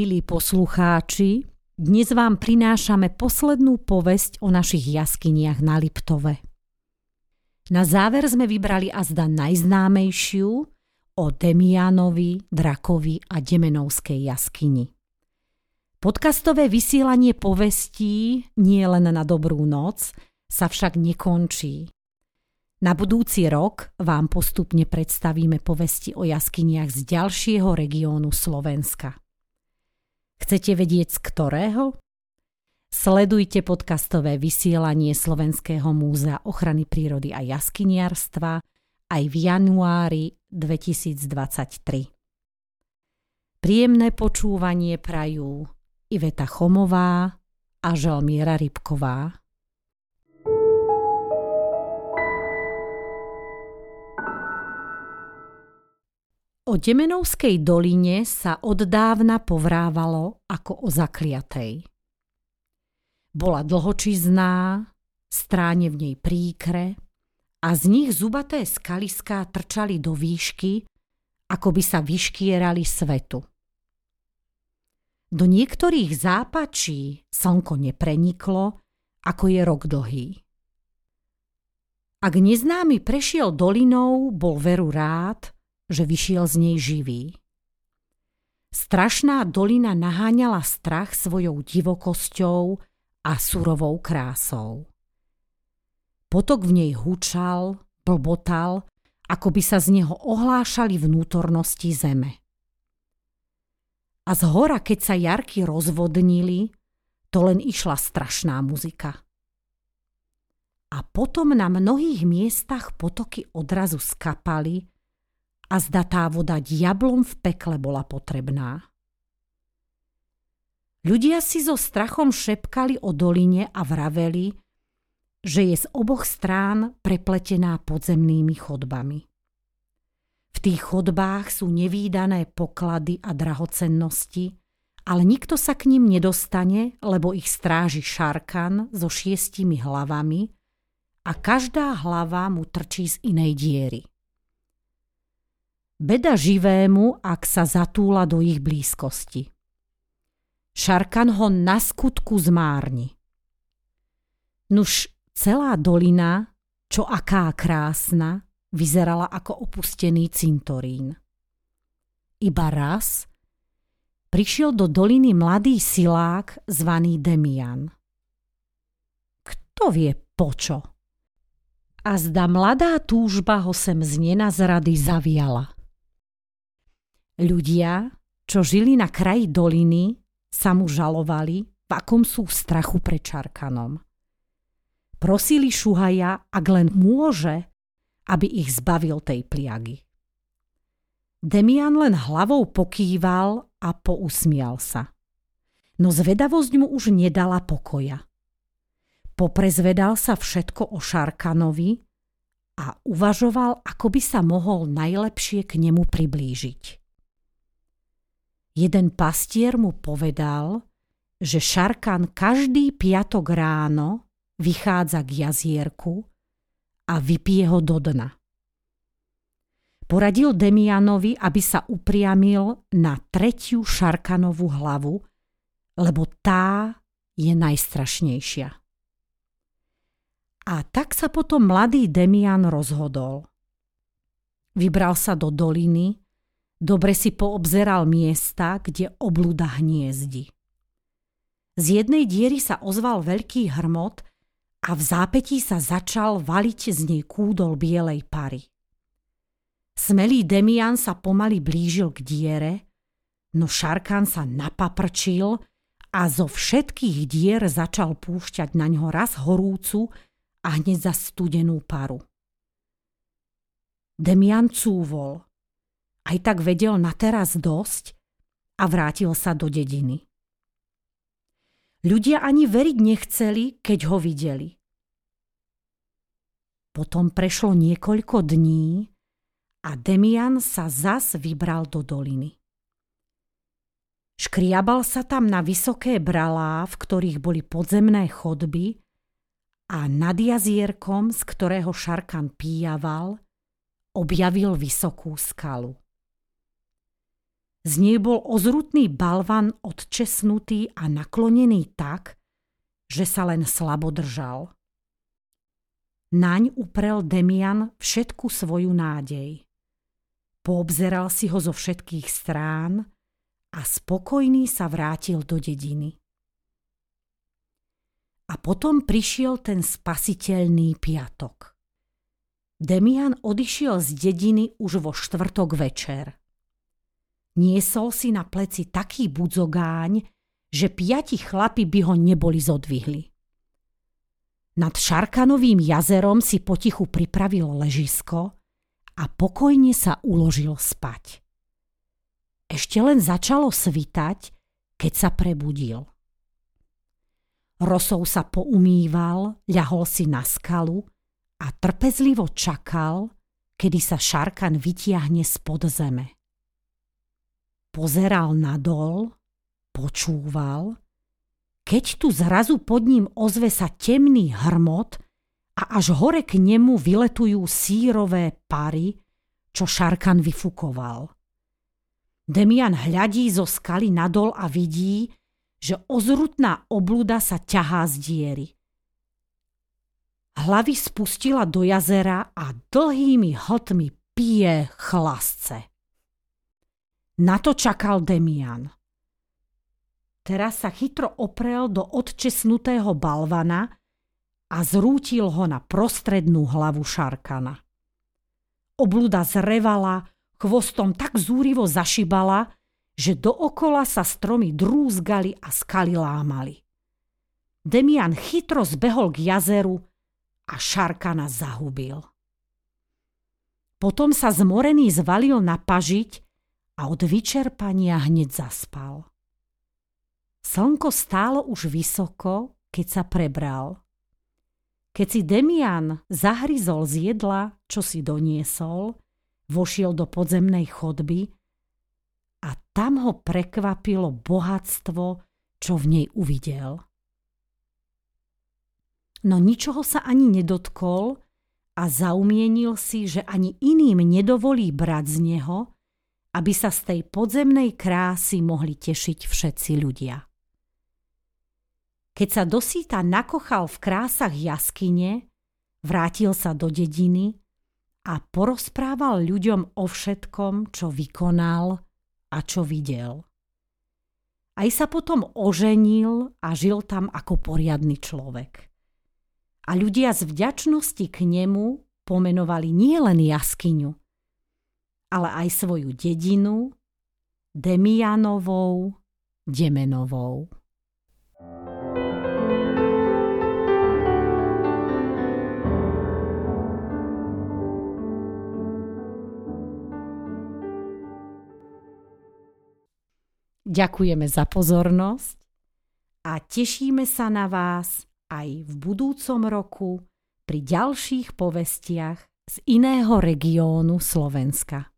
Milí poslucháči, dnes vám prinášame poslednú povesť o našich jaskyniach na Liptove. Na záver sme vybrali azda najznámejšiu o Demianovi, Drakovi a Demenovskej jaskyni. Podcastové vysielanie povestí nie len na dobrú noc sa však nekončí. Na budúci rok vám postupne predstavíme povesti o jaskyniach z ďalšieho regiónu Slovenska. Chcete vedieť z ktorého? Sledujte podcastové vysielanie Slovenského múzea ochrany prírody a jaskyniarstva aj v januári 2023. Príjemné počúvanie prajú Iveta Chomová a Želmiera Rybková. O Demenovskej doline sa od dávna povrávalo ako o zakliatej. Bola dlhočizná, stráne v nej príkre a z nich zubaté skaliská trčali do výšky, ako by sa vyškierali svetu. Do niektorých zápačí slnko nepreniklo, ako je rok dlhý. Ak neznámy prešiel dolinou, bol veru rád, že vyšiel z nej živý. Strašná dolina naháňala strach svojou divokosťou a surovou krásou. Potok v nej hučal, blbotal, ako by sa z neho ohlášali vnútornosti zeme. A z hora, keď sa jarky rozvodnili, to len išla strašná muzika. A potom na mnohých miestach potoky odrazu skapali a zda tá voda diablom v pekle bola potrebná. Ľudia si so strachom šepkali o doline a vraveli, že je z oboch strán prepletená podzemnými chodbami. V tých chodbách sú nevýdané poklady a drahocennosti, ale nikto sa k ním nedostane, lebo ich stráži šarkan so šiestimi hlavami a každá hlava mu trčí z inej diery. Beda živému, ak sa zatúla do ich blízkosti. Šarkan ho na skutku zmárni. Nuž celá dolina, čo aká krásna, vyzerala ako opustený cintorín. Iba raz prišiel do doliny mladý silák zvaný Demian. Kto vie počo? A zda mladá túžba ho sem z nenazrady zaviala. Ľudia, čo žili na kraji doliny, sa mu žalovali, v akom sú strachu pred Čarkanom. Prosili Šuhaja, ak len môže, aby ich zbavil tej pliagy. Demian len hlavou pokýval a pousmial sa. No zvedavosť mu už nedala pokoja. Poprezvedal sa všetko o Šarkanovi a uvažoval, ako by sa mohol najlepšie k nemu priblížiť. Jeden pastier mu povedal, že Šarkan každý piatok ráno vychádza k jazierku a vypije ho do dna. Poradil Demianovi, aby sa upriamil na tretiu Šarkanovú hlavu, lebo tá je najstrašnejšia. A tak sa potom mladý Demian rozhodol. Vybral sa do doliny, Dobre si poobzeral miesta, kde oblúda hniezdi. Z jednej diery sa ozval veľký hrmot a v zápetí sa začal valiť z nej kúdol bielej pary. Smelý Demian sa pomaly blížil k diere, no Šarkan sa napaprčil a zo všetkých dier začal púšťať na ňo raz horúcu a hneď za studenú paru. Demian cúvol – aj tak vedel na teraz dosť a vrátil sa do dediny. Ľudia ani veriť nechceli, keď ho videli. Potom prešlo niekoľko dní a Demian sa zas vybral do doliny. Škriabal sa tam na vysoké bralá, v ktorých boli podzemné chodby a nad jazierkom, z ktorého Šarkan píjaval, objavil vysokú skalu. Z nej bol ozrutný balvan odčesnutý a naklonený tak, že sa len slabo držal. Naň uprel Demian všetku svoju nádej. Poobzeral si ho zo všetkých strán a spokojný sa vrátil do dediny. A potom prišiel ten spasiteľný piatok. Demian odišiel z dediny už vo štvrtok večer. Niesol si na pleci taký budzogáň, že piati chlapi by ho neboli zodvihli. Nad Šarkanovým jazerom si potichu pripravil ležisko a pokojne sa uložil spať. Ešte len začalo svitať, keď sa prebudil. Rosou sa poumýval, ľahol si na skalu a trpezlivo čakal, kedy sa Šarkan vytiahne spod zeme. Pozeral nadol, počúval, keď tu zrazu pod ním ozve sa temný hrmot a až hore k nemu vyletujú sírové pary, čo Šarkan vyfukoval. Demian hľadí zo skaly nadol a vidí, že ozrutná obluda sa ťahá z diery. Hlavy spustila do jazera a dlhými hltmi pije chlasce. Na to čakal Demian. Teraz sa chytro oprel do odčesnutého balvana a zrútil ho na prostrednú hlavu Šarkana. Obluda zrevala, chvostom tak zúrivo zašibala, že dookola sa stromy drúzgali a skaly lámali. Demian chytro zbehol k jazeru a Šarkana zahubil. Potom sa zmorený zvalil na pažiť a od vyčerpania hneď zaspal. Slnko stálo už vysoko, keď sa prebral. Keď si Demian zahryzol z jedla, čo si doniesol, vošiel do podzemnej chodby a tam ho prekvapilo bohatstvo, čo v nej uvidel. No ničoho sa ani nedotkol a zaumienil si, že ani iným nedovolí brať z neho, aby sa z tej podzemnej krásy mohli tešiť všetci ľudia. Keď sa dosýta nakochal v krásach jaskyne, vrátil sa do dediny a porozprával ľuďom o všetkom, čo vykonal a čo videl. Aj sa potom oženil a žil tam ako poriadny človek. A ľudia z vďačnosti k nemu pomenovali nielen jaskyňu, ale aj svoju dedinu Demianovou Demenovou. Ďakujeme za pozornosť a tešíme sa na vás aj v budúcom roku pri ďalších povestiach z iného regiónu Slovenska.